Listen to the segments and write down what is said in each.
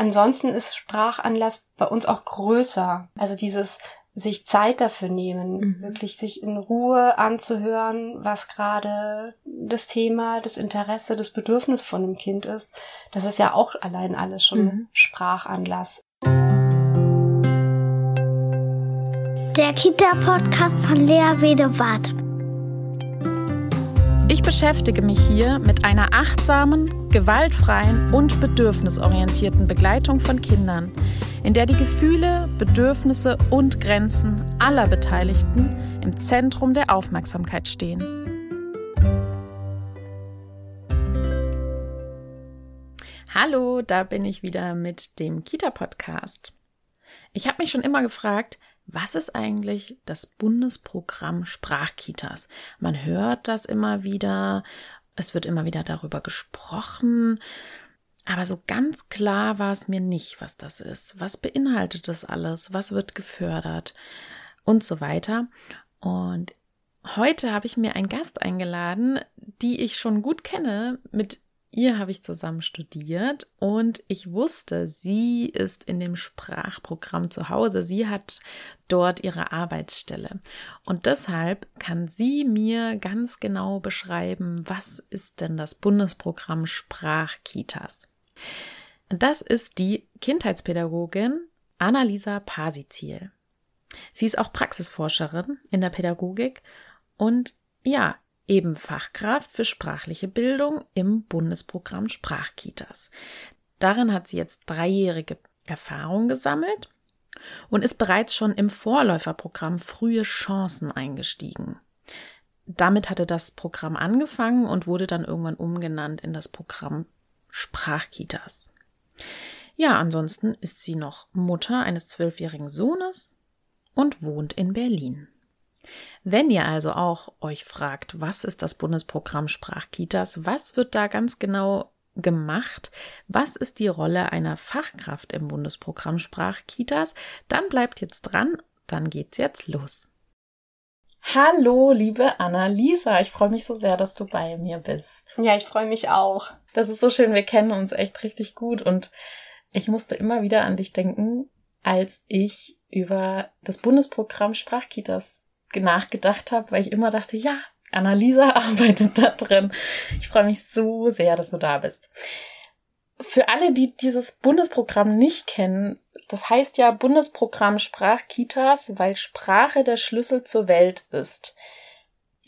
ansonsten ist Sprachanlass bei uns auch größer. Also dieses sich Zeit dafür nehmen, mhm. wirklich sich in Ruhe anzuhören, was gerade das Thema, das Interesse, das Bedürfnis von einem Kind ist. Das ist ja auch allein alles schon mhm. Sprachanlass. Der Kita-Podcast von Lea Wedewart. Ich beschäftige mich hier mit einer achtsamen, gewaltfreien und bedürfnisorientierten Begleitung von Kindern, in der die Gefühle, Bedürfnisse und Grenzen aller Beteiligten im Zentrum der Aufmerksamkeit stehen. Hallo, da bin ich wieder mit dem Kita-Podcast. Ich habe mich schon immer gefragt, was ist eigentlich das Bundesprogramm Sprachkitas? Man hört das immer wieder, es wird immer wieder darüber gesprochen, aber so ganz klar war es mir nicht, was das ist. Was beinhaltet das alles? Was wird gefördert? Und so weiter. Und heute habe ich mir einen Gast eingeladen, die ich schon gut kenne, mit ihr habe ich zusammen studiert und ich wusste, sie ist in dem Sprachprogramm zu Hause. Sie hat dort ihre Arbeitsstelle. Und deshalb kann sie mir ganz genau beschreiben, was ist denn das Bundesprogramm Sprachkitas. Das ist die Kindheitspädagogin Annalisa Pasizil. Sie ist auch Praxisforscherin in der Pädagogik und ja, eben Fachkraft für sprachliche Bildung im Bundesprogramm Sprachkitas. Darin hat sie jetzt dreijährige Erfahrung gesammelt und ist bereits schon im Vorläuferprogramm Frühe Chancen eingestiegen. Damit hatte das Programm angefangen und wurde dann irgendwann umgenannt in das Programm Sprachkitas. Ja, ansonsten ist sie noch Mutter eines zwölfjährigen Sohnes und wohnt in Berlin. Wenn ihr also auch euch fragt, was ist das Bundesprogramm Sprachkitas, was wird da ganz genau gemacht, was ist die Rolle einer Fachkraft im Bundesprogramm Sprachkitas, dann bleibt jetzt dran, dann geht's jetzt los. Hallo, liebe Anna-Lisa, ich freue mich so sehr, dass du bei mir bist. Ja, ich freue mich auch. Das ist so schön, wir kennen uns echt richtig gut und ich musste immer wieder an dich denken, als ich über das Bundesprogramm Sprachkitas nachgedacht habe, weil ich immer dachte, ja, Annalisa arbeitet da drin. Ich freue mich so sehr, dass du da bist. Für alle, die dieses Bundesprogramm nicht kennen, das heißt ja Bundesprogramm Sprachkitas, weil Sprache der Schlüssel zur Welt ist.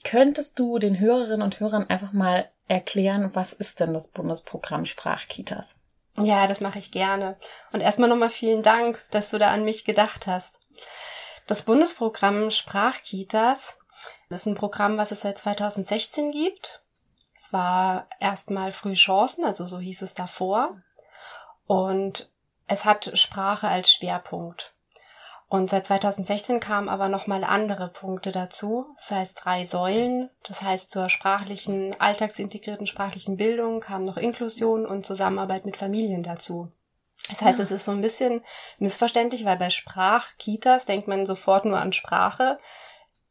Könntest du den Hörerinnen und Hörern einfach mal erklären, was ist denn das Bundesprogramm Sprachkitas? Ja, das mache ich gerne. Und erstmal nochmal vielen Dank, dass du da an mich gedacht hast. Das Bundesprogramm Sprachkitas ist ein Programm, was es seit 2016 gibt. Es war erstmal Früh Chancen, also so hieß es davor. Und es hat Sprache als Schwerpunkt. Und seit 2016 kamen aber nochmal andere Punkte dazu. Das heißt drei Säulen. Das heißt zur sprachlichen, alltagsintegrierten sprachlichen Bildung kam noch Inklusion und Zusammenarbeit mit Familien dazu. Das heißt, es ist so ein bisschen missverständlich, weil bei Sprachkitas denkt man sofort nur an Sprache.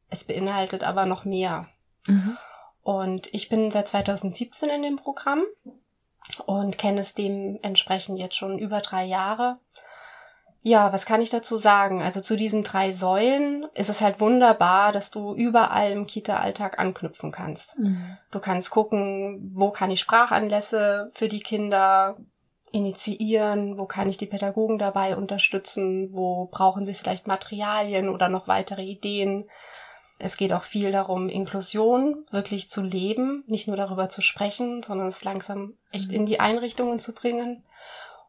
Es beinhaltet aber noch mehr. Mhm. Und ich bin seit 2017 in dem Programm und kenne es dementsprechend jetzt schon über drei Jahre. Ja, was kann ich dazu sagen? Also zu diesen drei Säulen ist es halt wunderbar, dass du überall im Kita-Alltag anknüpfen kannst. Mhm. Du kannst gucken, wo kann ich Sprachanlässe für die Kinder initiieren, wo kann ich die Pädagogen dabei unterstützen, wo brauchen sie vielleicht Materialien oder noch weitere Ideen. Es geht auch viel darum, Inklusion wirklich zu leben, nicht nur darüber zu sprechen, sondern es langsam echt mhm. in die Einrichtungen zu bringen.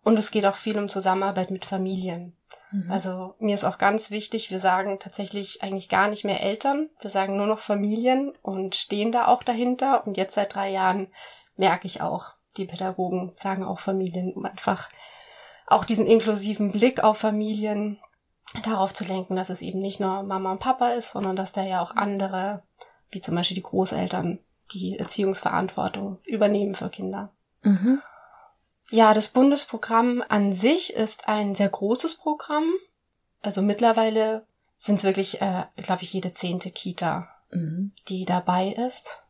Und es geht auch viel um Zusammenarbeit mit Familien. Mhm. Also mir ist auch ganz wichtig, wir sagen tatsächlich eigentlich gar nicht mehr Eltern, wir sagen nur noch Familien und stehen da auch dahinter. Und jetzt seit drei Jahren merke ich auch, die Pädagogen sagen auch Familien, um einfach auch diesen inklusiven Blick auf Familien darauf zu lenken, dass es eben nicht nur Mama und Papa ist, sondern dass da ja auch andere, wie zum Beispiel die Großeltern, die Erziehungsverantwortung übernehmen für Kinder. Mhm. Ja, das Bundesprogramm an sich ist ein sehr großes Programm. Also mittlerweile sind es wirklich, äh, glaube ich, jede zehnte Kita, mhm. die dabei ist.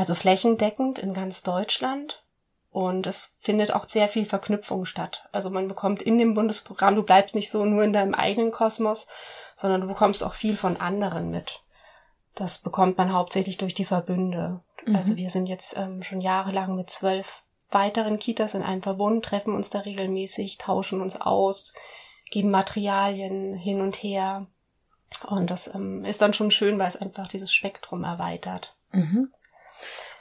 Also flächendeckend in ganz Deutschland. Und es findet auch sehr viel Verknüpfung statt. Also man bekommt in dem Bundesprogramm, du bleibst nicht so nur in deinem eigenen Kosmos, sondern du bekommst auch viel von anderen mit. Das bekommt man hauptsächlich durch die Verbünde. Mhm. Also wir sind jetzt ähm, schon jahrelang mit zwölf weiteren Kitas in einem Verbund, treffen uns da regelmäßig, tauschen uns aus, geben Materialien hin und her. Und das ähm, ist dann schon schön, weil es einfach dieses Spektrum erweitert. Mhm.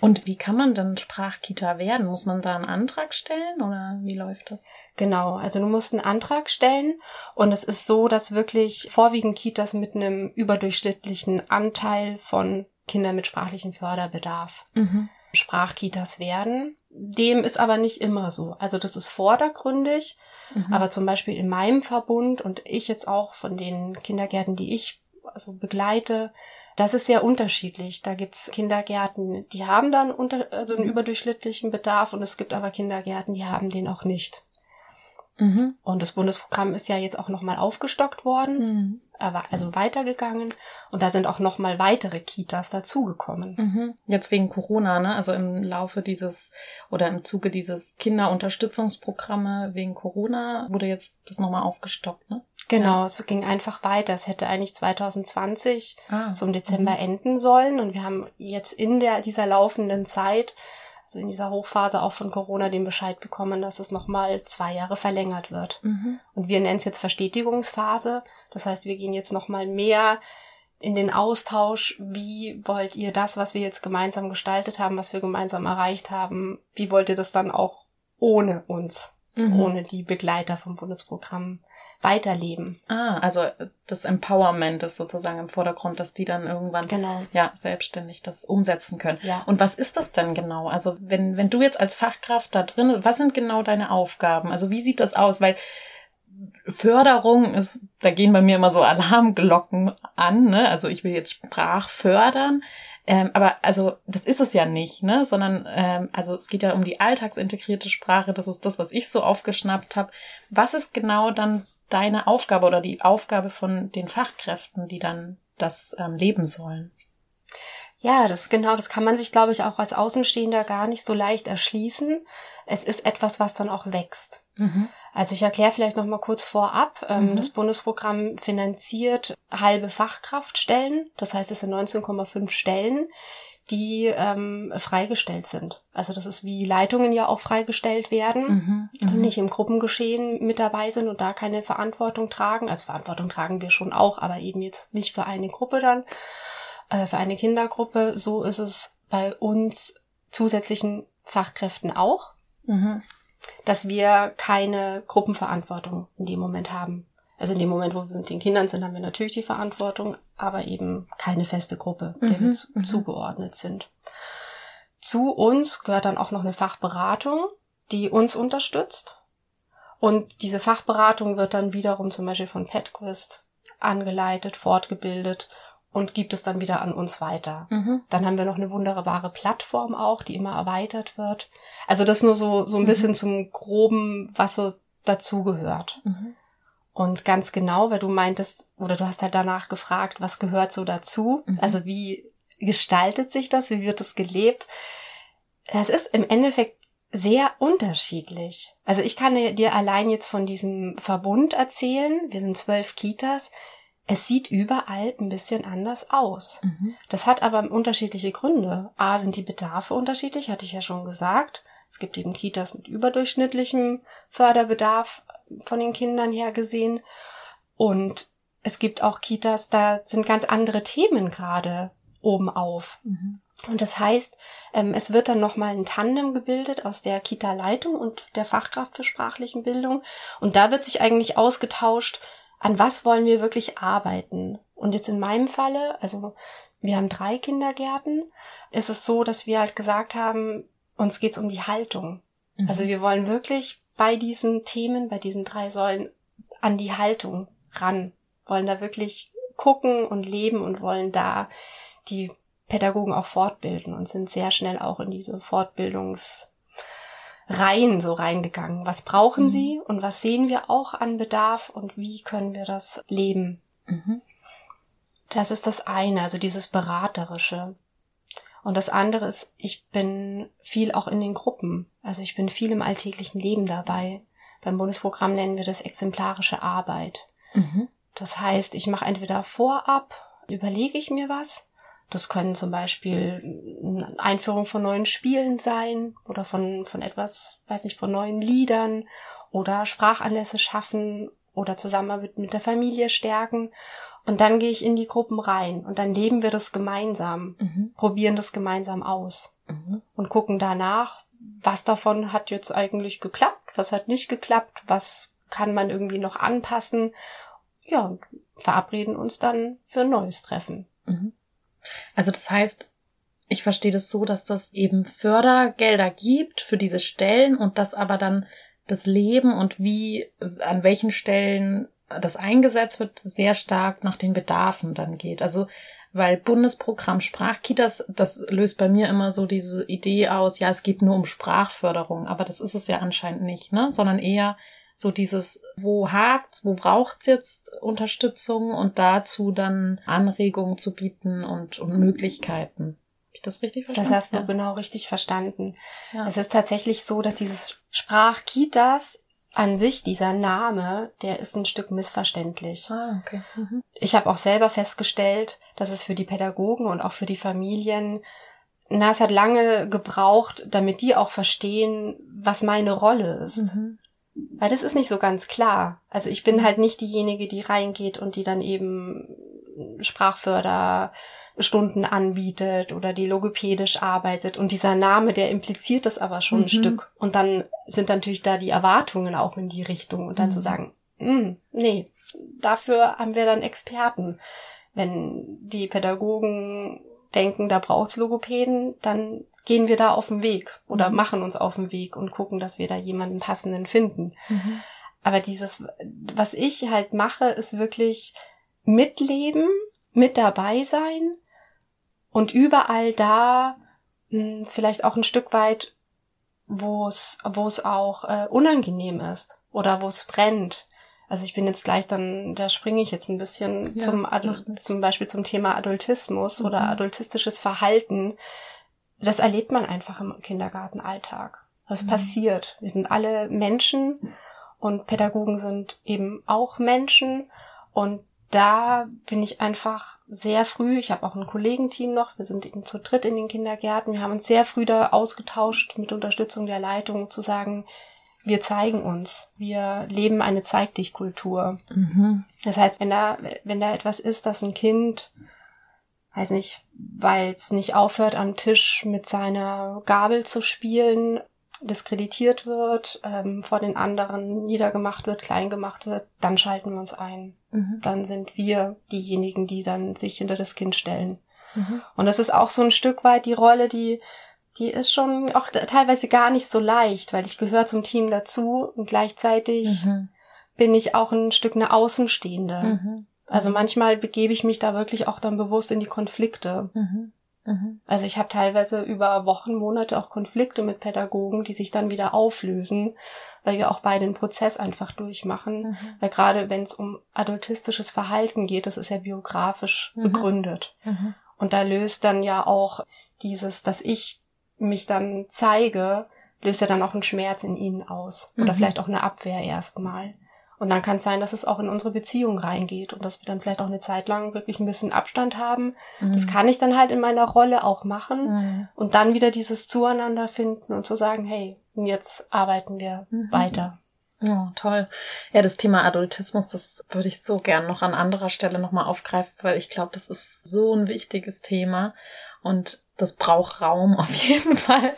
Und wie kann man denn Sprachkita werden? Muss man da einen Antrag stellen oder wie läuft das? Genau, also du musst einen Antrag stellen und es ist so, dass wirklich vorwiegend Kitas mit einem überdurchschnittlichen Anteil von Kindern mit sprachlichem Förderbedarf mhm. Sprachkitas werden. Dem ist aber nicht immer so. Also das ist vordergründig, mhm. aber zum Beispiel in meinem Verbund und ich jetzt auch von den Kindergärten, die ich also begleite, das ist sehr unterschiedlich. Da gibt's Kindergärten, die haben dann unter, also einen überdurchschnittlichen Bedarf und es gibt aber Kindergärten, die haben den auch nicht. Mhm. Und das Bundesprogramm ist ja jetzt auch nochmal aufgestockt worden, mhm. Also weitergegangen. Und da sind auch nochmal weitere Kitas dazugekommen. Mhm. Jetzt wegen Corona, ne? Also im Laufe dieses oder im Zuge dieses Kinderunterstützungsprogramme wegen Corona wurde jetzt das nochmal aufgestockt, ne? Genau, ja. es ging einfach weiter. Es hätte eigentlich 2020 ah. so im Dezember mhm. enden sollen. Und wir haben jetzt in der, dieser laufenden Zeit also in dieser Hochphase auch von Corona den Bescheid bekommen, dass es nochmal zwei Jahre verlängert wird. Mhm. Und wir nennen es jetzt Verstetigungsphase. Das heißt, wir gehen jetzt nochmal mehr in den Austausch, wie wollt ihr das, was wir jetzt gemeinsam gestaltet haben, was wir gemeinsam erreicht haben, wie wollt ihr das dann auch ohne uns, mhm. ohne die Begleiter vom Bundesprogramm weiterleben. Ah, also das Empowerment ist sozusagen im Vordergrund, dass die dann irgendwann genau. ja selbstständig das umsetzen können. Ja. Und was ist das denn genau? Also wenn wenn du jetzt als Fachkraft da drin, was sind genau deine Aufgaben? Also wie sieht das aus? Weil Förderung ist, da gehen bei mir immer so Alarmglocken an, ne? Also ich will jetzt Sprach fördern. Ähm, aber also das ist es ja nicht, ne? Sondern ähm, also es geht ja um die alltagsintegrierte Sprache. Das ist das, was ich so aufgeschnappt habe. Was ist genau dann deine Aufgabe oder die Aufgabe von den Fachkräften, die dann das ähm, leben sollen? Ja, das genau, das kann man sich, glaube ich, auch als Außenstehender gar nicht so leicht erschließen. Es ist etwas, was dann auch wächst. Mhm. Also ich erkläre vielleicht noch mal kurz vorab. Ähm, mhm. Das Bundesprogramm finanziert halbe Fachkraftstellen. Das heißt, es sind 19,5 Stellen, die ähm, freigestellt sind. Also das ist wie Leitungen ja auch freigestellt werden mhm, und mhm. nicht im Gruppengeschehen mit dabei sind und da keine Verantwortung tragen. Also Verantwortung tragen wir schon auch, aber eben jetzt nicht für eine Gruppe dann, äh, für eine Kindergruppe. So ist es bei uns zusätzlichen Fachkräften auch, mhm. Dass wir keine Gruppenverantwortung in dem Moment haben. Also in dem Moment, wo wir mit den Kindern sind, haben wir natürlich die Verantwortung, aber eben keine feste Gruppe, der mhm, wir zu, mhm. zugeordnet sind. Zu uns gehört dann auch noch eine Fachberatung, die uns unterstützt. Und diese Fachberatung wird dann wiederum zum Beispiel von PetQuest angeleitet, fortgebildet und gibt es dann wieder an uns weiter. Mhm. Dann haben wir noch eine wunderbare Plattform auch, die immer erweitert wird. Also das nur so, so ein mhm. bisschen zum groben, was so dazugehört. Mhm. Und ganz genau, weil du meintest, oder du hast halt danach gefragt, was gehört so dazu? Mhm. Also wie gestaltet sich das? Wie wird es gelebt? Das ist im Endeffekt sehr unterschiedlich. Also ich kann dir allein jetzt von diesem Verbund erzählen. Wir sind zwölf Kitas. Es sieht überall ein bisschen anders aus. Mhm. Das hat aber unterschiedliche Gründe. A, sind die Bedarfe unterschiedlich, hatte ich ja schon gesagt. Es gibt eben Kitas mit überdurchschnittlichem Förderbedarf, von den Kindern her gesehen. Und es gibt auch Kitas, da sind ganz andere Themen gerade oben auf. Mhm. Und das heißt, ähm, es wird dann nochmal ein Tandem gebildet aus der Kita-Leitung und der Fachkraft für sprachlichen Bildung. Und da wird sich eigentlich ausgetauscht, an was wollen wir wirklich arbeiten. Und jetzt in meinem Falle, also wir haben drei Kindergärten, ist es so, dass wir halt gesagt haben, uns geht's um die Haltung. Mhm. Also wir wollen wirklich bei diesen Themen, bei diesen drei Säulen an die Haltung ran, wollen da wirklich gucken und leben und wollen da die Pädagogen auch fortbilden und sind sehr schnell auch in diese Fortbildungsreihen so reingegangen. Was brauchen mhm. sie und was sehen wir auch an Bedarf und wie können wir das leben? Mhm. Das ist das eine, also dieses Beraterische. Und das andere ist, ich bin viel auch in den Gruppen. Also ich bin viel im alltäglichen Leben dabei. Beim Bundesprogramm nennen wir das exemplarische Arbeit. Mhm. Das heißt, ich mache entweder vorab, überlege ich mir was. Das können zum Beispiel eine Einführung von neuen Spielen sein oder von, von etwas, weiß nicht, von neuen Liedern oder Sprachanlässe schaffen oder Zusammenarbeit mit der Familie stärken. Und dann gehe ich in die Gruppen rein und dann leben wir das gemeinsam, mhm. probieren das gemeinsam aus mhm. und gucken danach, was davon hat jetzt eigentlich geklappt, was hat nicht geklappt, was kann man irgendwie noch anpassen. Ja, und verabreden uns dann für ein neues Treffen. Mhm. Also das heißt, ich verstehe das so, dass das eben Fördergelder gibt für diese Stellen und dass aber dann das Leben und wie, an welchen Stellen das eingesetzt wird, sehr stark nach den Bedarfen dann geht. Also weil Bundesprogramm Sprachkitas, das löst bei mir immer so diese Idee aus, ja, es geht nur um Sprachförderung, aber das ist es ja anscheinend nicht, ne? Sondern eher so dieses, wo hakt's, wo braucht's jetzt Unterstützung und dazu dann Anregungen zu bieten und, und Möglichkeiten. Hab ich das richtig verstanden? Das hast du ja. genau richtig verstanden. Ja. Es ist tatsächlich so, dass dieses Sprachkitas an sich, dieser Name, der ist ein Stück missverständlich. Ah, okay. Mhm. Ich habe auch selber festgestellt, dass es für die Pädagogen und auch für die Familien, na, es hat lange gebraucht, damit die auch verstehen, was meine Rolle ist. Mhm. Weil das ist nicht so ganz klar. Also ich bin halt nicht diejenige, die reingeht und die dann eben Sprachförderstunden anbietet oder die logopädisch arbeitet. Und dieser Name, der impliziert das aber schon mhm. ein Stück. Und dann sind natürlich da die Erwartungen auch in die Richtung. Und dann mhm. zu sagen, hm, nee, dafür haben wir dann Experten. Wenn die Pädagogen denken, da braucht's Logopäden, dann gehen wir da auf den Weg oder mhm. machen uns auf den Weg und gucken, dass wir da jemanden passenden finden. Mhm. Aber dieses, was ich halt mache, ist wirklich mitleben, mit dabei sein und überall da mh, hm, vielleicht auch ein Stück weit, wo es wo es auch äh, unangenehm ist oder wo es brennt. Also ich bin jetzt gleich dann, da springe ich jetzt ein bisschen ja, zum zum Beispiel zum Thema Adultismus mhm. oder adultistisches Verhalten. Das erlebt man einfach im Kindergartenalltag. Das mhm. passiert. Wir sind alle Menschen und Pädagogen sind eben auch Menschen und da bin ich einfach sehr früh, ich habe auch ein Kollegenteam noch, wir sind eben zu dritt in den Kindergärten, wir haben uns sehr früh da ausgetauscht mit Unterstützung der Leitung zu sagen, wir zeigen uns, wir leben eine Zeig dich Kultur. Mhm. Das heißt, wenn da, wenn da etwas ist, dass ein Kind, weiß nicht, weil es nicht aufhört am Tisch mit seiner Gabel zu spielen, diskreditiert wird, ähm, vor den anderen niedergemacht wird, klein gemacht wird, dann schalten wir uns ein. Mhm. Dann sind wir diejenigen, die dann sich hinter das Kind stellen. Mhm. Und das ist auch so ein Stück weit die Rolle, die die ist schon auch teilweise gar nicht so leicht, weil ich gehöre zum Team dazu und gleichzeitig mhm. bin ich auch ein Stück eine Außenstehende. Also manchmal begebe ich mich da wirklich auch dann bewusst in die Konflikte. Mhm. Mhm. Also ich habe teilweise über Wochen, Monate auch Konflikte mit Pädagogen, die sich dann wieder auflösen, weil wir auch beide den Prozess einfach durchmachen. Mhm. Weil gerade wenn es um adultistisches Verhalten geht, das ist ja biografisch mhm. begründet. Mhm. Und da löst dann ja auch dieses, dass ich mich dann zeige, löst ja dann auch einen Schmerz in ihnen aus. Oder mhm. vielleicht auch eine Abwehr erstmal. Und dann kann es sein, dass es auch in unsere Beziehung reingeht und dass wir dann vielleicht auch eine Zeit lang wirklich ein bisschen Abstand haben. Mhm. Das kann ich dann halt in meiner Rolle auch machen mhm. und dann wieder dieses Zueinander finden und zu sagen, hey, jetzt arbeiten wir mhm. weiter. Ja, toll. Ja, das Thema Adultismus, das würde ich so gern noch an anderer Stelle nochmal aufgreifen, weil ich glaube, das ist so ein wichtiges Thema und das braucht Raum auf jeden Fall.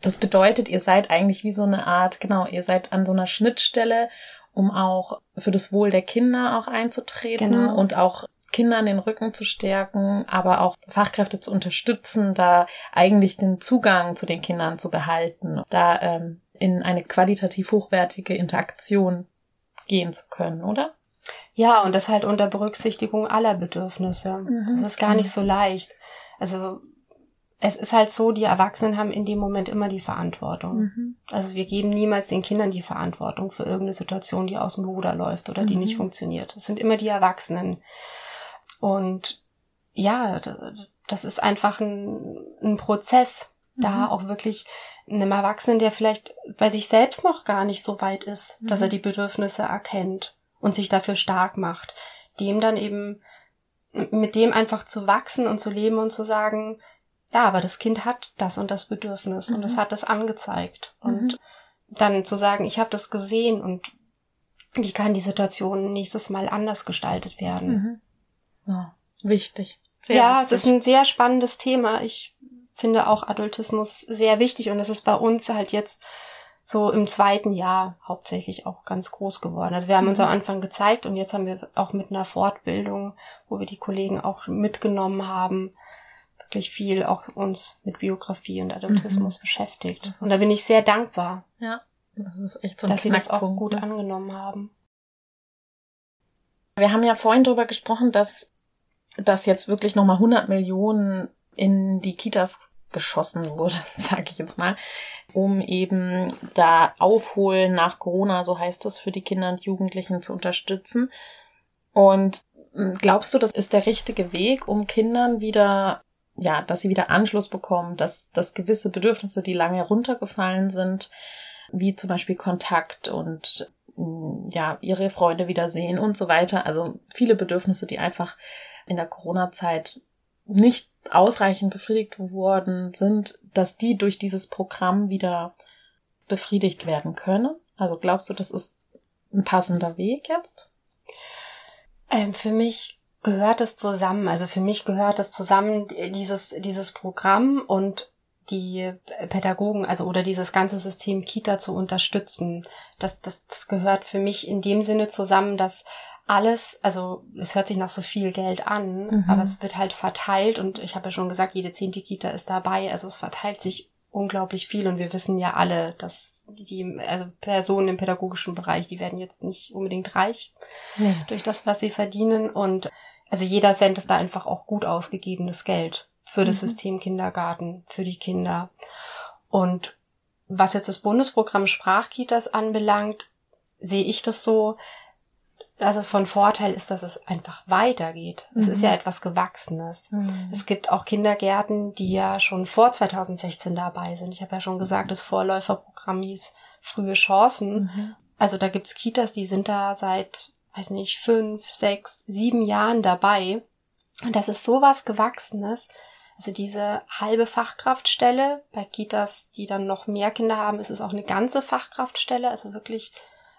Das bedeutet, ihr seid eigentlich wie so eine Art, genau, ihr seid an so einer Schnittstelle um auch für das Wohl der Kinder auch einzutreten genau. und auch Kindern den Rücken zu stärken, aber auch Fachkräfte zu unterstützen, da eigentlich den Zugang zu den Kindern zu behalten, da ähm, in eine qualitativ hochwertige Interaktion gehen zu können, oder? Ja, und das halt unter Berücksichtigung aller Bedürfnisse. Mhm, das ist gar nicht so leicht. Also es ist halt so, die Erwachsenen haben in dem Moment immer die Verantwortung. Mhm. Also wir geben niemals den Kindern die Verantwortung für irgendeine Situation, die aus dem Ruder läuft oder die mhm. nicht funktioniert. Es sind immer die Erwachsenen. Und ja, das ist einfach ein, ein Prozess, mhm. da auch wirklich einem Erwachsenen, der vielleicht bei sich selbst noch gar nicht so weit ist, mhm. dass er mhm. die Bedürfnisse erkennt und sich dafür stark macht, dem dann eben mit dem einfach zu wachsen und zu leben und zu sagen, ja, aber das Kind hat das und das Bedürfnis mhm. und es hat das angezeigt und mhm. dann zu sagen, ich habe das gesehen und wie kann die Situation nächstes Mal anders gestaltet werden? Mhm. Ja, wichtig. Sehr ja, wichtig. es ist ein sehr spannendes Thema. Ich finde auch Adultismus sehr wichtig und es ist bei uns halt jetzt so im zweiten Jahr hauptsächlich auch ganz groß geworden. Also wir haben uns am mhm. Anfang gezeigt und jetzt haben wir auch mit einer Fortbildung, wo wir die Kollegen auch mitgenommen haben, wirklich viel auch uns mit Biografie und Adultismus mhm. beschäftigt. Und da bin ich sehr dankbar. Ja, das ist echt so ein dass sie das auch gut ne? angenommen haben. Wir haben ja vorhin darüber gesprochen, dass dass jetzt wirklich nochmal 100 Millionen in die Kitas geschossen wurde, sage ich jetzt mal, um eben da aufholen nach Corona, so heißt das, für die Kinder und Jugendlichen zu unterstützen. Und hm, glaubst du, das ist der richtige Weg, um Kindern wieder, ja, dass sie wieder Anschluss bekommen, dass, dass gewisse Bedürfnisse, die lange runtergefallen sind, wie zum Beispiel Kontakt und hm, ja, ihre Freunde wiedersehen und so weiter. Also viele Bedürfnisse, die einfach in der Corona-Zeit nicht ausreichend befriedigt worden sind, dass die durch dieses Programm wieder befriedigt werden können? Also glaubst du, das ist ein passender Weg jetzt? Ähm, für mich gehört es zusammen. Also für mich gehört es zusammen, dieses, dieses Programm und die Pädagogen, also oder dieses ganze System Kita zu unterstützen. Das, das, das gehört für mich in dem Sinne zusammen, dass alles, also es hört sich nach so viel Geld an, mhm. aber es wird halt verteilt und ich habe ja schon gesagt, jede zehnte Kita ist dabei, also es verteilt sich unglaublich viel und wir wissen ja alle, dass die also Personen im pädagogischen Bereich, die werden jetzt nicht unbedingt reich ja. durch das, was sie verdienen und also jeder Cent ist da einfach auch gut ausgegebenes Geld für das mhm. System Kindergarten, für die Kinder. Und was jetzt das Bundesprogramm Sprachkitas anbelangt, sehe ich das so, dass es von Vorteil ist, dass es einfach weitergeht. Es mhm. ist ja mhm. etwas Gewachsenes. Mhm. Es gibt auch Kindergärten, die ja schon vor 2016 dabei sind. Ich habe ja schon gesagt, das Vorläuferprogramm hieß Frühe Chancen. Mhm. Also da gibt's Kitas, die sind da seit, weiß nicht, fünf, sechs, sieben Jahren dabei. Und das ist sowas Gewachsenes. Also diese halbe Fachkraftstelle bei Kitas, die dann noch mehr Kinder haben, ist es auch eine ganze Fachkraftstelle, also wirklich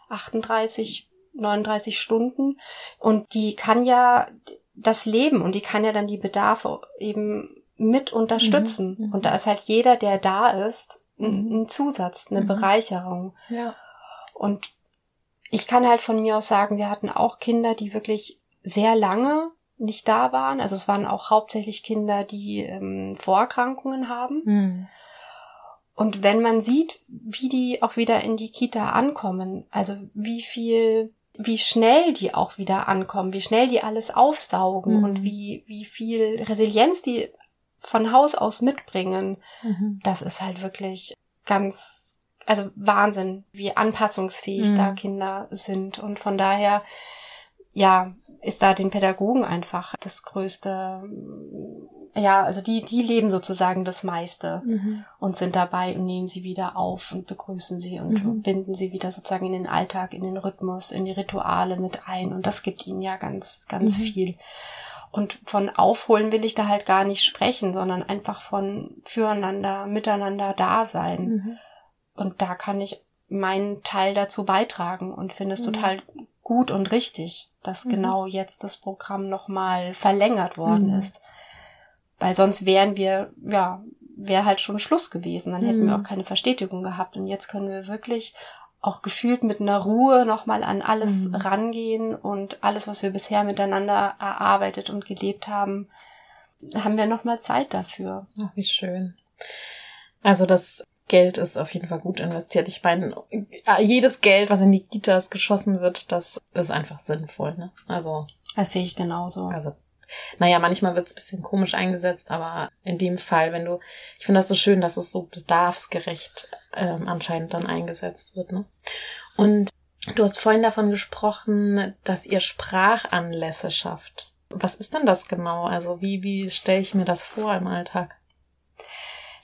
38 39 Stunden und die kann ja das Leben und die kann ja dann die Bedarfe eben mit unterstützen. Mhm. mhm. Und da ist halt jeder, der da ist, ein, mhm. ein Zusatz, eine mhm. Bereicherung. Ja. Und ich kann halt von mir aus sagen, wir hatten auch Kinder, die wirklich sehr lange nicht da waren. Also es waren auch hauptsächlich Kinder, die ähm, Vorerkrankungen haben. Mhm. Und wenn man sieht, wie die auch wieder in die Kita ankommen, also wie viel wie schnell die auch wieder ankommen, wie schnell die alles aufsaugen mhm. und wie, wie viel Resilienz die von Haus aus mitbringen, mhm. das ist halt wirklich ganz, also Wahnsinn, wie anpassungsfähig mhm. da Kinder sind. Und von daher, ja, ist da den Pädagogen einfach das größte ja, also die, die leben sozusagen das meiste mhm. und sind dabei und nehmen sie wieder auf und begrüßen sie und mhm. binden sie wieder sozusagen in den Alltag, in den Rhythmus, in die Rituale mit ein. Und das gibt ihnen ja ganz, ganz mhm. viel. Und von Aufholen will ich da halt gar nicht sprechen, sondern einfach von füreinander, miteinander da sein. Mhm. Und da kann ich meinen Teil dazu beitragen und finde es mhm. total gut und richtig, dass mhm. genau jetzt das Programm nochmal verlängert worden ist weil sonst wären wir, ja, wäre halt schon Schluss gewesen. Dann hätten mhm. wir auch keine Verstetigung gehabt. Und jetzt können wir wirklich auch gefühlt mit einer Ruhe nochmal an alles mhm. rangehen und alles, was wir bisher miteinander erarbeitet und gelebt haben, haben wir nochmal Zeit dafür. Ach, wie schön. Also das Geld ist auf jeden Fall gut investiert. Ich meine, jedes Geld, was in die Gitas geschossen wird, das ist einfach sinnvoll. Ne? Also das sehe ich genauso. Also naja, manchmal wird es bisschen komisch eingesetzt, aber in dem Fall, wenn du, ich finde das so schön, dass es so bedarfsgerecht ähm, anscheinend dann eingesetzt wird. Ne? Und du hast vorhin davon gesprochen, dass ihr Sprachanlässe schafft. Was ist denn das genau? Also wie, wie stelle ich mir das vor im Alltag?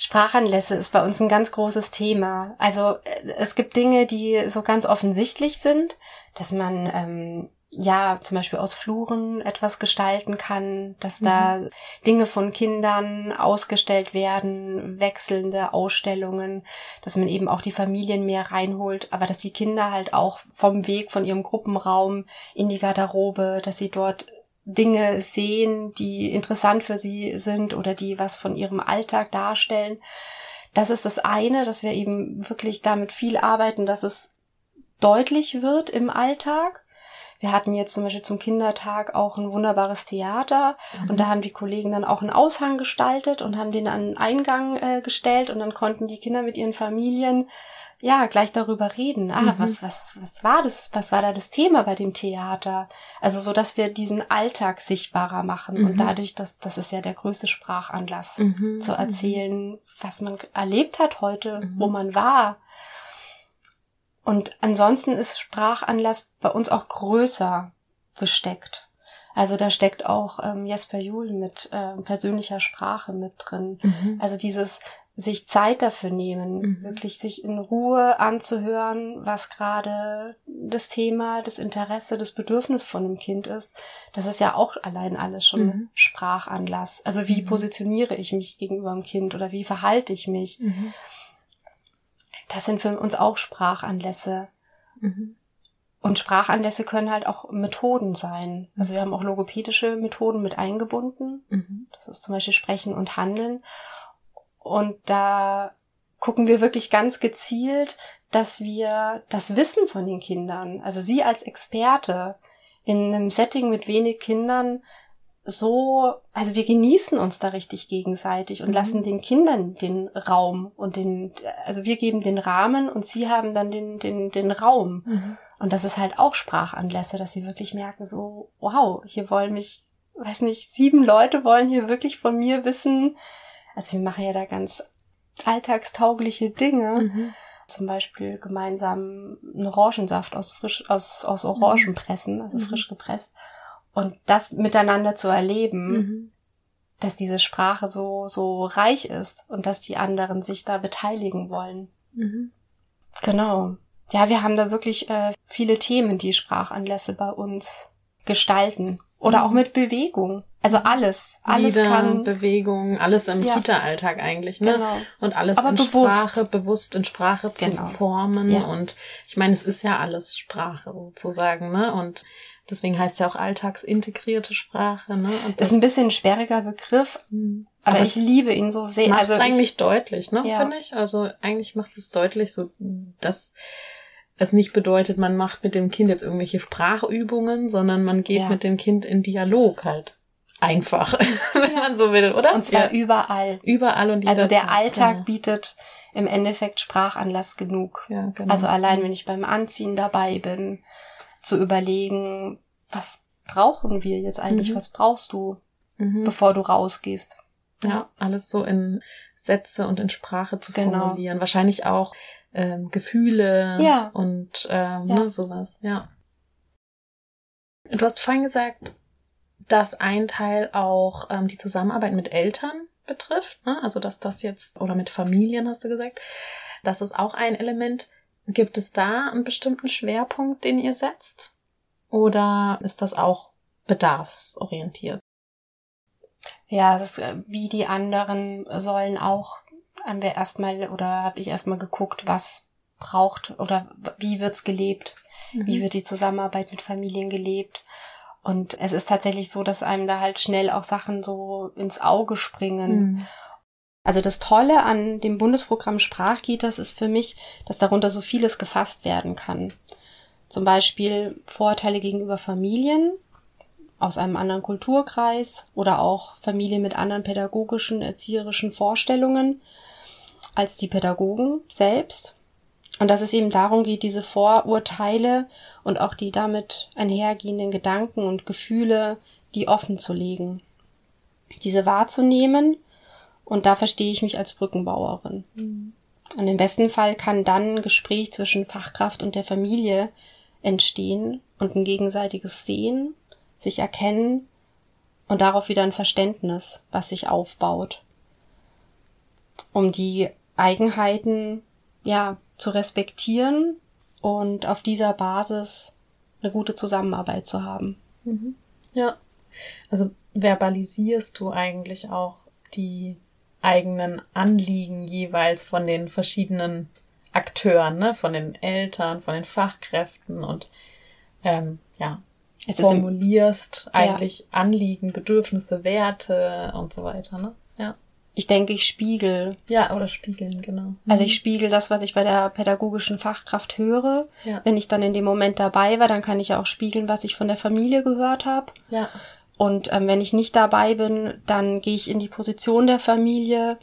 Sprachanlässe ist bei uns ein ganz großes Thema. Also äh, es gibt Dinge, die so ganz offensichtlich sind, dass man ähm, ja zum Beispiel aus Fluren etwas gestalten kann, dass mhm. da Dinge von Kindern ausgestellt werden, wechselnde Ausstellungen, dass man eben auch die Familien mehr reinholt, aber dass die Kinder halt auch vom Weg von ihrem Gruppenraum in die Garderobe, dass sie dort Dinge sehen, die interessant für sie sind oder die was von ihrem Alltag darstellen. Das ist das eine, dass wir eben wirklich damit viel arbeiten, dass es deutlich wird im Alltag. Wir hatten jetzt zum Beispiel zum Kindertag auch ein wunderbares Theater mhm. und da haben die Kollegen dann auch einen Aushang gestaltet und haben den an den Eingang äh, gestellt und dann konnten die Kinder mit ihren Familien ja, gleich darüber reden. Ah, mhm. was, was, was war das? Was war da das Thema bei dem Theater? Also so, dass wir diesen Alltag sichtbarer machen mhm. und dadurch, dass das ist ja der größte Sprachanlass, mhm. zu erzählen, was man erlebt hat heute, wo mhm. man war. Und ansonsten ist Sprachanlass bei uns auch größer gesteckt. Also da steckt auch ähm, Jesper Juhl mit äh, persönlicher Sprache mit drin. Mhm. Also dieses sich Zeit dafür nehmen, mhm. wirklich sich in Ruhe anzuhören, was gerade das Thema, das Interesse, das Bedürfnis von einem Kind ist. Das ist ja auch allein alles schon mhm. Sprachanlass. Also wie mhm. positioniere ich mich gegenüber dem Kind oder wie verhalte ich mich? Mhm. Das sind für uns auch Sprachanlässe. Mhm. Und Sprachanlässe können halt auch Methoden sein. Also wir haben auch logopädische Methoden mit eingebunden. Mhm. Das ist zum Beispiel Sprechen und Handeln. Und da gucken wir wirklich ganz gezielt, dass wir das Wissen von den Kindern, also sie als Experte in einem Setting mit wenig Kindern so, also wir genießen uns da richtig gegenseitig und mhm. lassen den Kindern den Raum und den, also wir geben den Rahmen und sie haben dann den, den, den Raum. Mhm. Und das ist halt auch Sprachanlässe, dass sie wirklich merken, so, wow, hier wollen mich, weiß nicht, sieben Leute wollen hier wirklich von mir wissen. Also wir machen ja da ganz alltagstaugliche Dinge. Mhm. Zum Beispiel gemeinsam einen Orangensaft aus frisch, aus, aus Orangen pressen, also mhm. frisch gepresst. Und das miteinander zu erleben, mhm. dass diese Sprache so, so reich ist und dass die anderen sich da beteiligen wollen. Mhm. Genau ja, wir haben da wirklich äh, viele Themen, die Sprachanlässe bei uns gestalten. Oder auch mhm. mit Bewegung. Also alles. Alles Lieder, kann. Bewegung, alles im ja. Kita-Alltag eigentlich, ne? Genau. Und alles Aber in bewusst. Sprache, bewusst in Sprache genau. zu formen. Ja. Und ich meine, es ist ja alles Sprache sozusagen, ne? Und deswegen heißt es ja auch alltagsintegrierte Sprache, ne? Und ist ein bisschen ein sperriger Begriff. Mhm. Aber, aber ich liebe ihn so sehr. Macht also eigentlich ich, deutlich, ne, ja. finde ich. Also eigentlich macht es deutlich, so dass es nicht bedeutet, man macht mit dem Kind jetzt irgendwelche Sprachübungen, sondern man geht ja. mit dem Kind in Dialog halt. Einfach, wenn man so will, oder? Und zwar ja. überall. Überall und Also der Alltag ja. bietet im Endeffekt Sprachanlass genug. Ja, genau. Also allein, wenn ich beim Anziehen dabei bin, zu überlegen, was brauchen wir jetzt eigentlich? Mhm. Was brauchst du, mhm. bevor du rausgehst? Ja, alles so in Sätze und in Sprache zu genau. formulieren. Wahrscheinlich auch ähm, Gefühle ja. und ähm, ja. Ne, sowas, ja. Du hast vorhin gesagt, dass ein Teil auch ähm, die Zusammenarbeit mit Eltern betrifft, ne? also dass das jetzt, oder mit Familien hast du gesagt, das ist auch ein Element. Gibt es da einen bestimmten Schwerpunkt, den ihr setzt? Oder ist das auch bedarfsorientiert? Ja, es ist äh, wie die anderen sollen auch haben wir erstmal oder habe ich erstmal geguckt, was braucht oder wie wird's gelebt, mhm. wie wird die Zusammenarbeit mit Familien gelebt. Und es ist tatsächlich so, dass einem da halt schnell auch Sachen so ins Auge springen. Mhm. Also das Tolle an dem Bundesprogramm Sprachkitas ist für mich, dass darunter so vieles gefasst werden kann. Zum Beispiel Vorteile gegenüber Familien aus einem anderen Kulturkreis oder auch Familien mit anderen pädagogischen, erzieherischen Vorstellungen als die Pädagogen selbst. Und dass es eben darum geht, diese Vorurteile und auch die damit einhergehenden Gedanken und Gefühle, die offen zu legen. Diese wahrzunehmen und da verstehe ich mich als Brückenbauerin. Mhm. Und im besten Fall kann dann ein Gespräch zwischen Fachkraft und der Familie entstehen und ein gegenseitiges Sehen, sich erkennen und darauf wieder ein Verständnis, was sich aufbaut, um die Eigenheiten ja zu respektieren und auf dieser Basis eine gute Zusammenarbeit zu haben. Mhm. Ja. Also verbalisierst du eigentlich auch die eigenen Anliegen jeweils von den verschiedenen Akteuren, ne? von den Eltern, von den Fachkräften und ähm, ja, es formulierst im, eigentlich ja. Anliegen, Bedürfnisse, Werte und so weiter, ne? Ich denke, ich spiegel. Ja, oder spiegeln, genau. Also ich mhm. spiegel das, was ich bei der pädagogischen Fachkraft höre. Ja. Wenn ich dann in dem Moment dabei war, dann kann ich ja auch spiegeln, was ich von der Familie gehört habe. Ja. Und ähm, wenn ich nicht dabei bin, dann gehe ich in die Position der Familie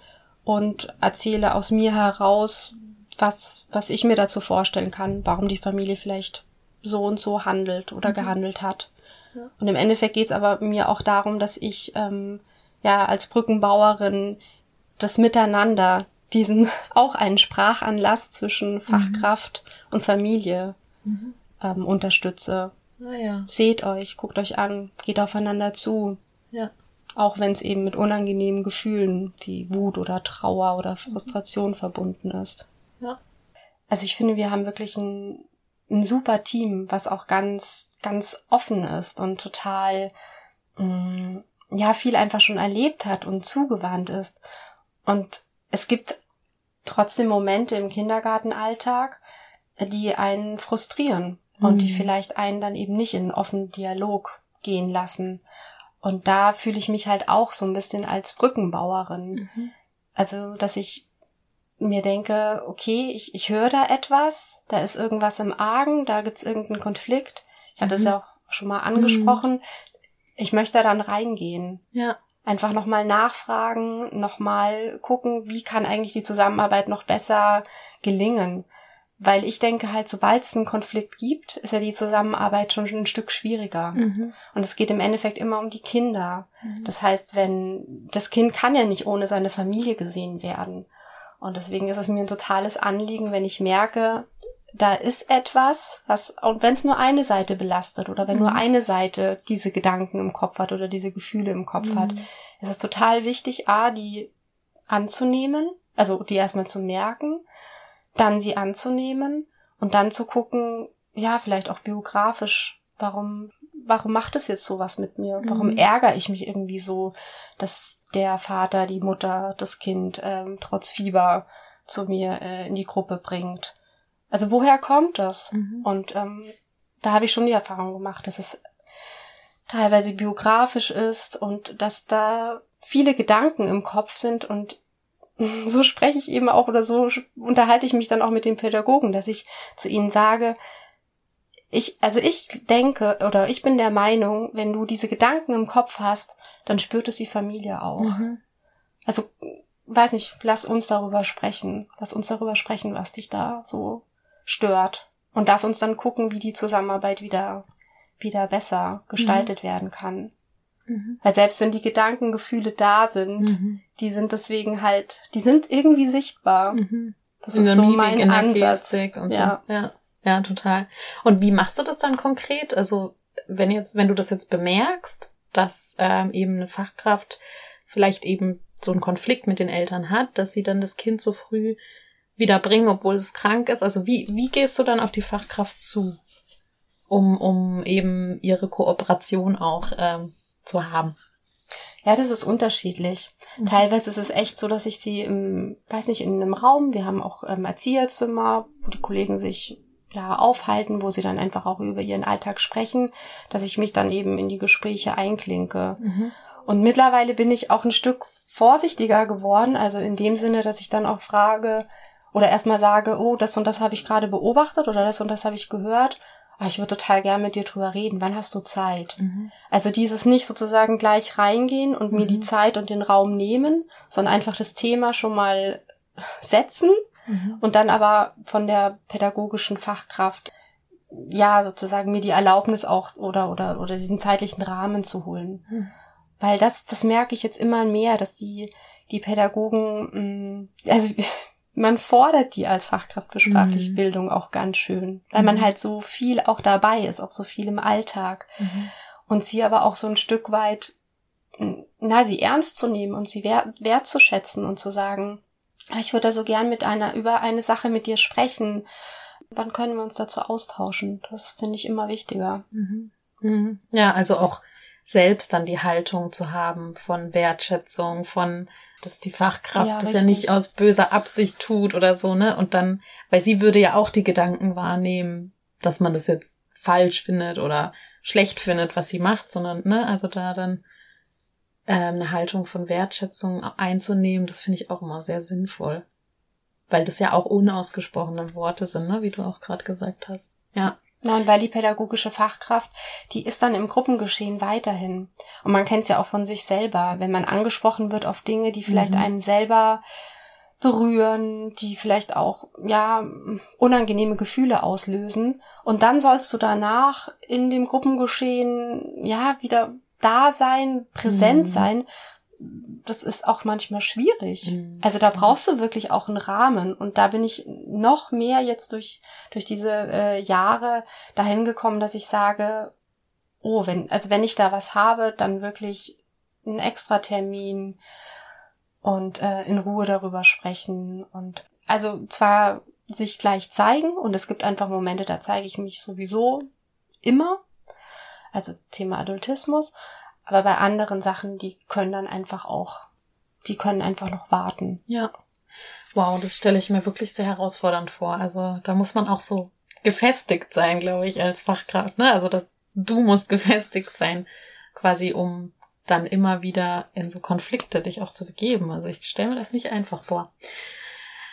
und erzähle aus mir heraus, was, was ich mir dazu vorstellen kann, warum die Familie vielleicht so und so handelt oder mhm. gehandelt hat. Ja. Und im Endeffekt geht es aber mir auch darum, dass ich ähm, ja als Brückenbauerin das Miteinander, diesen auch einen Sprachanlass zwischen mhm. Fachkraft mhm. und Familie mhm. ähm, unterstütze. Ah, ja. Seht euch, guckt euch an, geht aufeinander zu. Ja. Auch wenn es eben mit unangenehmen Gefühlen wie Wut oder Trauer oder Frustration mhm. verbunden ist. Ja. Also ich finde, wir haben wirklich ein, ein super Team, was auch ganz, ganz offen ist und total, mh, mm, ja, viel einfach schon erlebt hat und zugewandt ist. Und es gibt trotzdem Momente im Kindergartenalltag, die einen frustrieren und mhm. die vielleicht einen dann eben nicht in einen offenen Dialog gehen lassen. Und da fühle ich mich halt auch so ein bisschen als Brückenbauerin. Mhm. Also, dass ich mir denke, okay, ich, ich höre da etwas, da ist irgendwas im Argen, da gibt's irgendeinen Konflikt. Ich hatte es mhm. ja auch schon mal angesprochen. Ich möchte da dann reingehen. Ja. Einfach nochmal nachfragen, nochmal gucken, wie kann eigentlich die Zusammenarbeit noch besser gelingen. Weil ich denke halt, sobald es einen Konflikt gibt, ist ja die Zusammenarbeit schon ein Stück schwieriger. Mhm. Und es geht im Endeffekt immer um die Kinder. Mhm. Das heißt, wenn das Kind kann ja nicht ohne seine Familie gesehen werden. Und deswegen ist es mir ein totales Anliegen, wenn ich merke, da ist etwas, was, und wenn es nur eine Seite belastet oder wenn mhm. nur eine Seite diese Gedanken im Kopf hat oder diese Gefühle im Kopf mhm. hat, ist es total wichtig, A, die anzunehmen, also die erstmal zu merken dann sie anzunehmen und dann zu gucken, ja, vielleicht auch biografisch, warum, warum macht es jetzt sowas mit mir? Warum mhm. ärgere ich mich irgendwie so, dass der Vater, die Mutter, das Kind ähm, trotz Fieber zu mir äh, in die Gruppe bringt? Also woher kommt das? Mhm. Und ähm, da habe ich schon die Erfahrung gemacht, dass es teilweise biografisch ist und dass da viele Gedanken im Kopf sind und so spreche ich eben auch oder so unterhalte ich mich dann auch mit den Pädagogen, dass ich zu ihnen sage, ich, also ich denke oder ich bin der Meinung, wenn du diese Gedanken im Kopf hast, dann spürt es die Familie auch. Mhm. Also, weiß nicht, lass uns darüber sprechen. Lass uns darüber sprechen, was dich da so stört. Und lass uns dann gucken, wie die Zusammenarbeit wieder, wieder besser gestaltet mhm. werden kann. Mhm. Weil selbst wenn die Gedankengefühle da sind, mhm. die sind deswegen halt, die sind irgendwie sichtbar. Mhm. Das ist so mein Ansatz. Und ja. So. ja, ja, total. Und wie machst du das dann konkret? Also wenn jetzt, wenn du das jetzt bemerkst, dass ähm, eben eine Fachkraft vielleicht eben so einen Konflikt mit den Eltern hat, dass sie dann das Kind so früh wieder bringen, obwohl es krank ist. Also wie, wie gehst du dann auf die Fachkraft zu, um, um eben ihre Kooperation auch ähm, zu haben? Ja, das ist unterschiedlich. Mhm. Teilweise ist es echt so, dass ich sie im, weiß nicht, in einem Raum, wir haben auch ähm, Erzieherzimmer, wo die Kollegen sich ja aufhalten, wo sie dann einfach auch über ihren Alltag sprechen, dass ich mich dann eben in die Gespräche einklinke. Mhm. Und mittlerweile bin ich auch ein Stück vorsichtiger geworden, also in dem Sinne, dass ich dann auch frage oder erstmal sage, oh, das und das habe ich gerade beobachtet oder das und das habe ich gehört ah, ich würde total gern mit dir drüber reden, wann hast du Zeit? Mhm. Also dieses nicht sozusagen gleich reingehen und mhm. mir die mhm. Zeit und den Raum nehmen, sondern einfach das Thema schon mal setzen mhm. und dann aber von der pädagogischen Fachkraft ja sozusagen mir die Erlaubnis auch oder oder oder diesen zeitlichen Rahmen zu holen. Mhm. Weil das das merke ich jetzt immer mehr, dass die die Pädagogen mh, also man fordert die als Fachkraft für sprachliche mhm. Bildung auch ganz schön, weil mhm. man halt so viel auch dabei ist, auch so viel im Alltag. Mhm. Und sie aber auch so ein Stück weit na, sie ernst zu nehmen und sie wert, wertzuschätzen und zu sagen, ah, ich würde so gern mit einer, über eine Sache mit dir sprechen. Wann können wir uns dazu austauschen? Das finde ich immer wichtiger. Mhm. Mhm. Ja, also auch selbst dann die Haltung zu haben von Wertschätzung, von dass die Fachkraft ja, das richtig. ja nicht aus böser Absicht tut oder so, ne? Und dann, weil sie würde ja auch die Gedanken wahrnehmen, dass man das jetzt falsch findet oder schlecht findet, was sie macht, sondern, ne, also da dann ähm, eine Haltung von Wertschätzung einzunehmen, das finde ich auch immer sehr sinnvoll. Weil das ja auch unausgesprochene Worte sind, ne, wie du auch gerade gesagt hast. Ja. Na, und weil die pädagogische Fachkraft, die ist dann im Gruppengeschehen weiterhin. Und man kennt es ja auch von sich selber, wenn man angesprochen wird auf Dinge, die vielleicht mhm. einem selber berühren, die vielleicht auch, ja, unangenehme Gefühle auslösen. Und dann sollst du danach in dem Gruppengeschehen, ja, wieder da sein, präsent mhm. sein. Das ist auch manchmal schwierig. Mhm. Also da brauchst du wirklich auch einen Rahmen. Und da bin ich noch mehr jetzt durch, durch diese äh, Jahre dahin gekommen, dass ich sage, oh, wenn, also wenn ich da was habe, dann wirklich einen Extratermin, und äh, in Ruhe darüber sprechen und also zwar sich gleich zeigen und es gibt einfach Momente, da zeige ich mich sowieso immer, also Thema Adultismus, aber bei anderen Sachen, die können dann einfach auch, die können einfach noch warten. Ja. Wow, das stelle ich mir wirklich sehr herausfordernd vor. Also da muss man auch so gefestigt sein, glaube ich, als Fachkraft. Ne? Also das, du musst gefestigt sein, quasi um dann immer wieder in so Konflikte dich auch zu begeben. Also ich stelle mir das nicht einfach vor.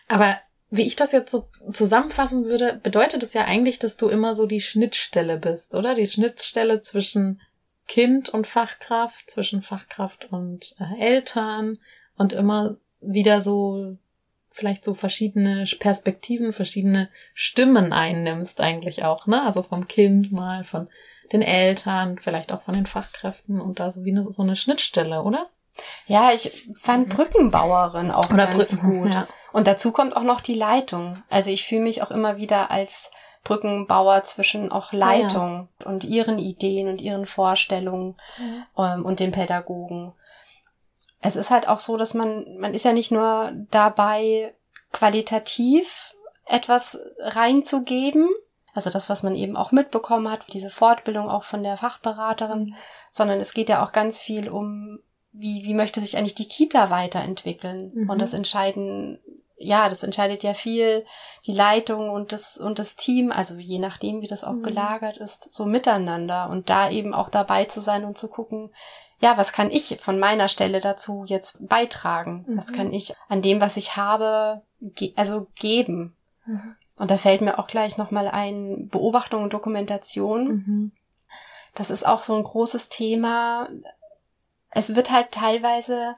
Aber wie ich das jetzt so zusammenfassen würde, bedeutet es ja eigentlich, dass du immer so die Schnittstelle bist, oder? Die Schnittstelle zwischen Kind und Fachkraft, zwischen Fachkraft und äh, Eltern und immer wieder so vielleicht so verschiedene Perspektiven, verschiedene Stimmen einnimmst eigentlich auch, ne? Also vom Kind mal, von den Eltern, vielleicht auch von den Fachkräften und da so wie eine, so eine Schnittstelle, oder? Ja, ich fand mhm. Brückenbauerin auch oder ganz Brücken, gut. Ja. Und dazu kommt auch noch die Leitung. Also ich fühle mich auch immer wieder als Brückenbauer zwischen auch Leitung ja. und ihren Ideen und ihren Vorstellungen ja. ähm, und den Pädagogen. Es ist halt auch so, dass man, man ist ja nicht nur dabei, qualitativ etwas reinzugeben, also das, was man eben auch mitbekommen hat, diese Fortbildung auch von der Fachberaterin, sondern es geht ja auch ganz viel um, wie, wie möchte sich eigentlich die Kita weiterentwickeln. Mhm. Und das entscheiden, ja, das entscheidet ja viel die Leitung und das, und das Team, also je nachdem, wie das auch mhm. gelagert ist, so miteinander und da eben auch dabei zu sein und zu gucken, ja, was kann ich von meiner Stelle dazu jetzt beitragen? Mhm. Was kann ich an dem, was ich habe, ge also geben? Mhm. Und da fällt mir auch gleich nochmal ein Beobachtung und Dokumentation. Mhm. Das ist auch so ein großes Thema. Es wird halt teilweise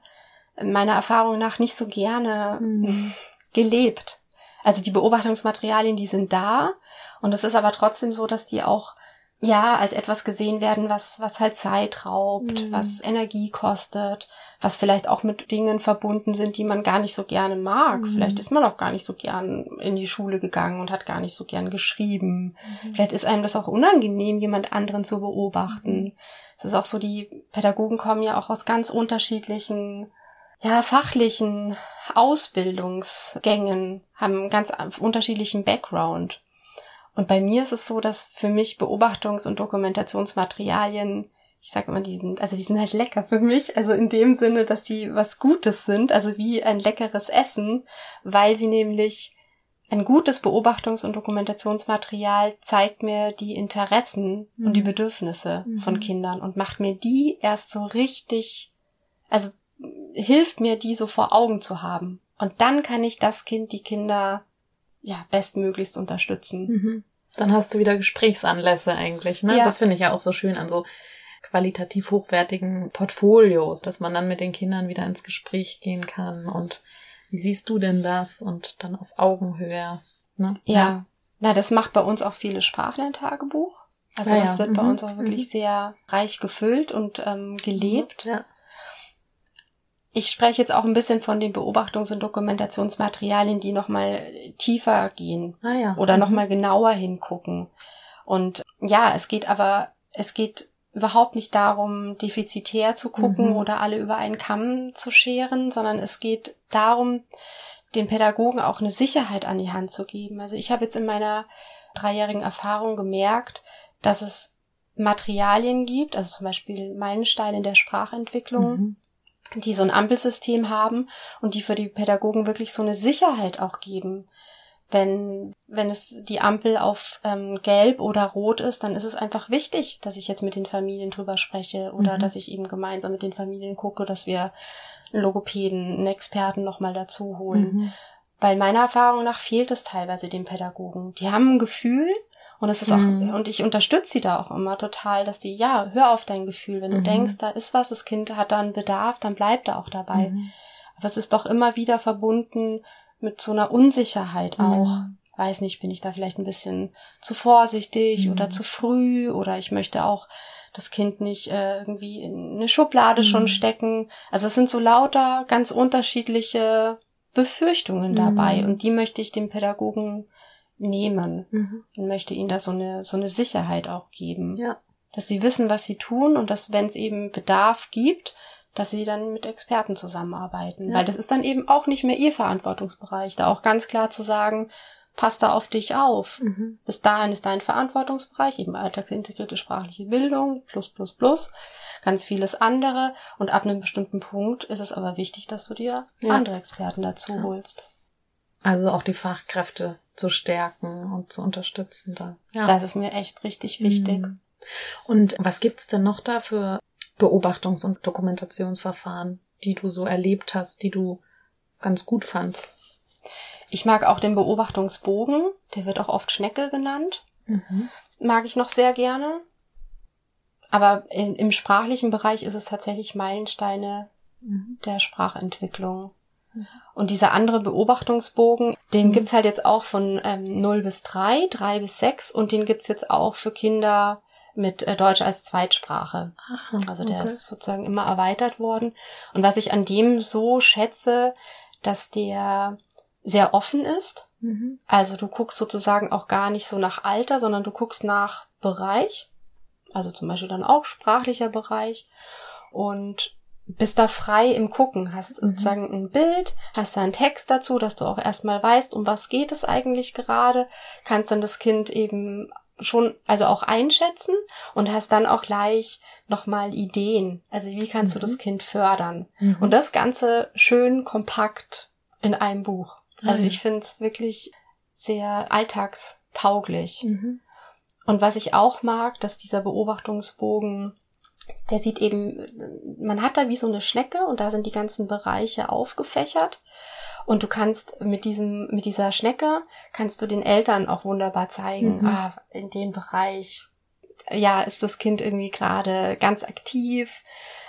meiner Erfahrung nach nicht so gerne mhm. gelebt. Also die Beobachtungsmaterialien, die sind da. Und es ist aber trotzdem so, dass die auch ja, als etwas gesehen werden, was, was halt Zeit raubt, mhm. was Energie kostet, was vielleicht auch mit Dingen verbunden sind, die man gar nicht so gerne mag. Mhm. Vielleicht ist man auch gar nicht so gern in die Schule gegangen und hat gar nicht so gern geschrieben. Mhm. Vielleicht ist einem das auch unangenehm, jemand anderen zu beobachten. Mhm. Es ist auch so, die Pädagogen kommen ja auch aus ganz unterschiedlichen ja, fachlichen Ausbildungsgängen, haben ganz unterschiedlichen Background. Und bei mir ist es so, dass für mich Beobachtungs- und Dokumentationsmaterialien, ich sage immer, die sind, also die sind halt lecker für mich, also in dem Sinne, dass die was Gutes sind, also wie ein leckeres Essen, weil sie nämlich ein gutes Beobachtungs- und Dokumentationsmaterial zeigt mir die Interessen mhm. und die mhm. Bedürfnisse mhm. von Kindern und macht mir die erst so richtig, also hilft mir, die so vor Augen zu haben. Und dann kann ich das Kind, die Kinder ja, bestmöglichst unterstützen. Mhm. Dann hast du wieder Gesprächsanlässe eigentlich, ne? Ja. Das finde ich ja auch so schön an so qualitativ hochwertigen Portfolios, dass man dann mit den Kindern wieder ins Gespräch gehen kann und wie siehst du denn das und dann auf Augenhöhe, ne? Ja. ja. Na, das macht bei uns auch viele Sprachlerntagebuch. Also ah, das ja. wird mhm. bei uns auch wirklich mhm. sehr reich gefüllt und ähm, gelebt. Ja. Ich spreche jetzt auch ein bisschen von den Beobachtungs- und Dokumentationsmaterialien, die nochmal tiefer gehen ah ja. oder mhm. nochmal genauer hingucken. Und ja, es geht aber, es geht überhaupt nicht darum, defizitär zu gucken Mhm. oder alle über einen Kamm zu scheren, sondern es geht darum, den Pädagogen auch eine Sicherheit an die Hand zu geben. Also ich habe jetzt in meiner dreijährigen Erfahrung gemerkt, dass es Materialien gibt, also zum Beispiel Meilensteine in der Sprachentwicklung, Mhm. Die so ein Ampelsystem haben und die für die Pädagogen wirklich so eine Sicherheit auch geben. Wenn, wenn es die Ampel auf ähm, gelb oder rot ist, dann ist es einfach wichtig, dass ich jetzt mit den Familien drüber spreche oder Mhm. dass ich eben gemeinsam mit den Familien gucke, dass wir einen Logopäden, einen Experten nochmal dazu holen. Mhm. Weil meiner Erfahrung nach fehlt es teilweise den Pädagogen. Die haben ein Gefühl und es ist auch, Mhm. und ich unterstütze sie da auch immer total, dass die, ja, hör auf dein Gefühl. Wenn du Mhm. denkst, da ist was, das Kind hat da einen Bedarf, dann bleib da auch dabei. Mhm. Aber es ist doch immer wieder verbunden mit so einer Unsicherheit auch. Mhm. Weiß nicht, bin ich da vielleicht ein bisschen zu vorsichtig Mhm. oder zu früh oder ich möchte auch das Kind nicht äh, irgendwie in eine Schublade schon Mhm. stecken. Also es sind so lauter ganz unterschiedliche Befürchtungen dabei Mhm. und die möchte ich dem Pädagogen nehmen Mhm. und möchte ihnen da so eine so eine Sicherheit auch geben, Ja. dass sie wissen, was sie tun und dass wenn es eben Bedarf gibt, dass sie dann mit Experten zusammenarbeiten, Ja. weil das ist dann eben auch nicht mehr ihr Verantwortungsbereich, da auch ganz klar zu sagen, pass da auf dich auf. Mhm. Bis dahin ist dein Verantwortungsbereich eben alltagsintegrierte sprachliche Bildung, plus, plus, plus, ganz vieles andere. Und ab einem bestimmten Punkt ist es aber wichtig, dass du dir Ja. andere Experten dazu holst. Also auch die Fachkräfte zu stärken und zu unterstützen da. Ja. Das ist mir echt richtig wichtig. Mhm. Und was gibt's denn noch da für Beobachtungs- und Dokumentationsverfahren, die du so erlebt hast, die du ganz gut fandst? Ich mag auch den Beobachtungsbogen, der wird auch oft Schnecke genannt. Mhm. Mag ich noch sehr gerne. Aber in, im sprachlichen Bereich ist es tatsächlich Meilensteine Mhm. der Sprachentwicklung. Mhm. Und dieser andere Beobachtungsbogen, den Mhm. gibt's halt jetzt auch von ähm, 0 bis 3, 3 bis 6 und den gibt's jetzt auch für Kinder mit äh, Deutsch als Zweitsprache. Aha, Also der okay. ist sozusagen immer erweitert worden. Und was ich an dem so schätze, dass der sehr offen ist. Mhm. Also du guckst sozusagen auch gar nicht so nach Alter, sondern du guckst nach Bereich. Also zum Beispiel dann auch sprachlicher Bereich. Und bist da frei im Gucken, hast Mhm. sozusagen ein Bild, hast da einen Text dazu, dass du auch erstmal weißt, um was geht es eigentlich gerade, kannst dann das Kind eben schon, also auch einschätzen und hast dann auch gleich nochmal Ideen. Also wie kannst du Mhm. das Kind fördern? Mhm. Und das Ganze schön kompakt in einem Buch. Also Ah, ja. ich finde es wirklich sehr alltagstauglich. Mhm. Und was ich auch mag, dass dieser Beobachtungsbogen, der sieht eben, man hat da wie so eine Schnecke und da sind die ganzen Bereiche aufgefächert. Und du kannst mit diesem, mit dieser Schnecke kannst du den Eltern auch wunderbar zeigen, Mhm. ah, in dem Bereich, ja, ist das Kind irgendwie gerade ganz aktiv,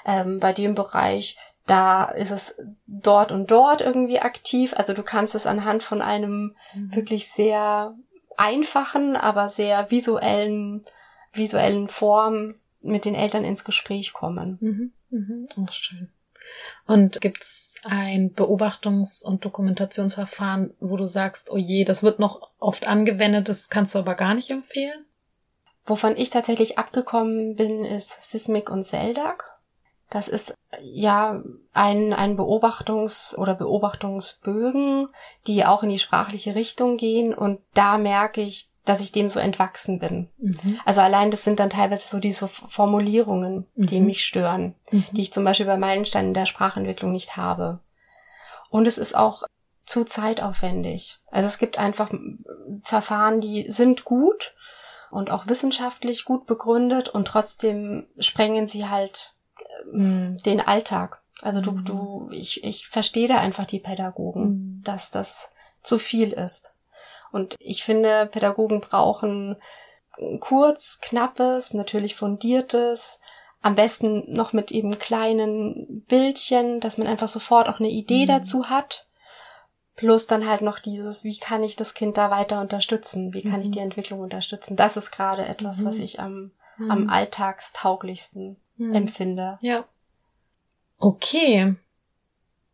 ähm, bei dem Bereich, da ist es dort und dort irgendwie aktiv. Also du kannst es anhand von einem Mhm. wirklich sehr einfachen, aber sehr visuellen, visuellen Form mit den Eltern ins Gespräch kommen. Mhm. Mhm. Oh, schön. Und gibt's ein Beobachtungs- und Dokumentationsverfahren, wo du sagst, oh je, das wird noch oft angewendet, das kannst du aber gar nicht empfehlen? Wovon ich tatsächlich abgekommen bin, ist Sismic und Seldak. Das ist ja ein, ein Beobachtungs- oder Beobachtungsbögen, die auch in die sprachliche Richtung gehen. Und da merke ich, dass ich dem so entwachsen bin. Mhm. Also allein das sind dann teilweise so diese Formulierungen, die Mhm. mich stören. Mhm. die ich zum Beispiel bei Meilensteinen in der Sprachentwicklung nicht habe. Und es ist auch zu zeitaufwendig. Also es gibt einfach Verfahren, die sind gut und auch wissenschaftlich gut begründet und trotzdem sprengen sie halt Mhm. den Alltag. Also du, Mhm. du, ich, ich verstehe da einfach die Pädagogen, Mhm. dass das zu viel ist. Und ich finde, Pädagogen brauchen kurz, knappes, natürlich fundiertes, am besten noch mit eben kleinen Bildchen, dass man einfach sofort auch eine Idee Mhm. dazu hat. Plus dann halt noch dieses, wie kann ich das Kind da weiter unterstützen? Wie kann ich Mhm. die Entwicklung unterstützen? Das ist gerade etwas, Mhm. was ich am, Mhm. am alltagstauglichsten Mhm. empfinde. Ja. Okay.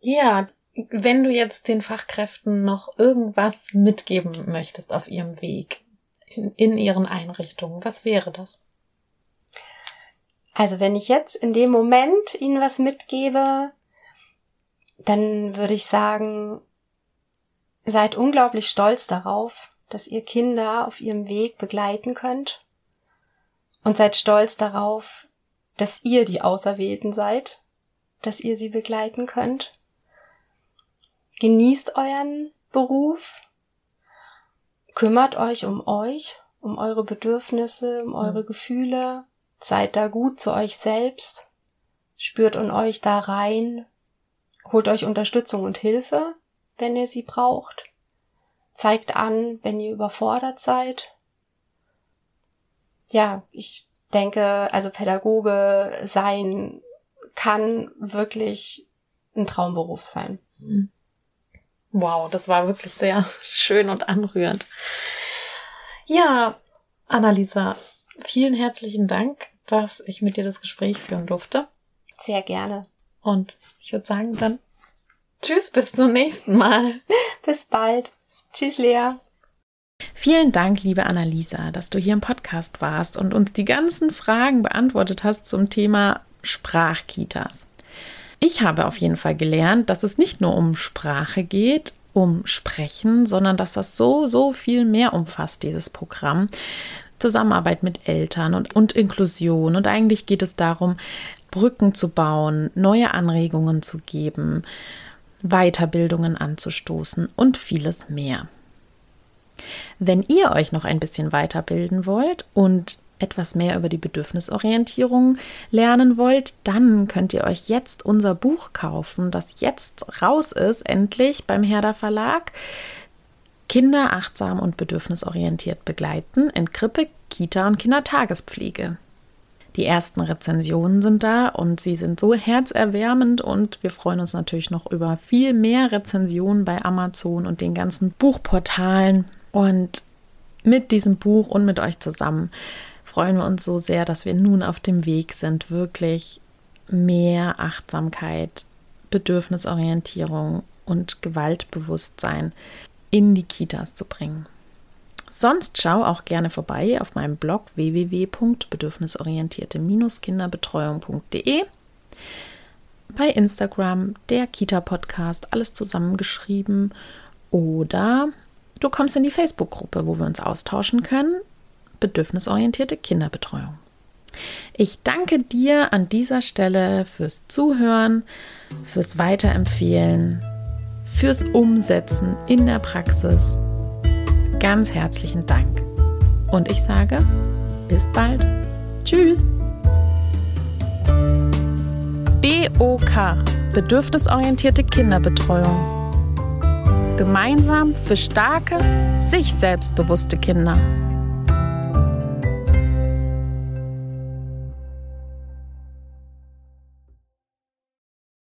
Ja, wenn du jetzt den Fachkräften noch irgendwas mitgeben möchtest auf ihrem Weg in, in ihren Einrichtungen, was wäre das? Also wenn ich jetzt in dem Moment Ihnen was mitgebe, dann würde ich sagen, seid unglaublich stolz darauf, dass ihr Kinder auf ihrem Weg begleiten könnt und seid stolz darauf, dass ihr die Auserwählten seid, dass ihr sie begleiten könnt. Genießt euren Beruf, kümmert euch um euch, um eure Bedürfnisse, um eure mhm. Gefühle, seid da gut zu euch selbst, spürt in euch da rein, holt euch Unterstützung und Hilfe, wenn ihr sie braucht, zeigt an, wenn ihr überfordert seid. Ja, ich denke, also Pädagoge sein kann wirklich ein Traumberuf sein. Mhm. Wow, das war wirklich sehr schön und anrührend. Ja, Annalisa, vielen herzlichen Dank, dass ich mit dir das Gespräch führen durfte. Sehr gerne. Und ich würde sagen, dann tschüss, bis zum nächsten Mal. bis bald. Tschüss, Lea. Vielen Dank, liebe Annalisa, dass du hier im Podcast warst und uns die ganzen Fragen beantwortet hast zum Thema Sprachkitas. Ich habe auf jeden Fall gelernt, dass es nicht nur um Sprache geht, um Sprechen, sondern dass das so, so viel mehr umfasst, dieses Programm. Zusammenarbeit mit Eltern und, und Inklusion. Und eigentlich geht es darum, Brücken zu bauen, neue Anregungen zu geben, Weiterbildungen anzustoßen und vieles mehr. Wenn ihr euch noch ein bisschen weiterbilden wollt und etwas mehr über die Bedürfnisorientierung lernen wollt, dann könnt ihr euch jetzt unser Buch kaufen, das jetzt raus ist, endlich beim Herder Verlag. Kinder achtsam und bedürfnisorientiert begleiten in Krippe, Kita und Kindertagespflege. Die ersten Rezensionen sind da und sie sind so herzerwärmend und wir freuen uns natürlich noch über viel mehr Rezensionen bei Amazon und den ganzen Buchportalen. Und mit diesem Buch und mit euch zusammen freuen wir uns so sehr, dass wir nun auf dem Weg sind, wirklich mehr Achtsamkeit, Bedürfnisorientierung und Gewaltbewusstsein in die Kitas zu bringen. Sonst schau auch gerne vorbei auf meinem Blog www.bedürfnisorientierte-kinderbetreuung.de. Bei Instagram der Kita Podcast, alles zusammengeschrieben. Oder du kommst in die Facebook-Gruppe, wo wir uns austauschen können bedürfnisorientierte Kinderbetreuung. Ich danke dir an dieser Stelle fürs Zuhören, fürs Weiterempfehlen, fürs Umsetzen in der Praxis. Ganz herzlichen Dank. Und ich sage, bis bald. Tschüss. BOK, bedürfnisorientierte Kinderbetreuung. Gemeinsam für starke, sich selbstbewusste Kinder.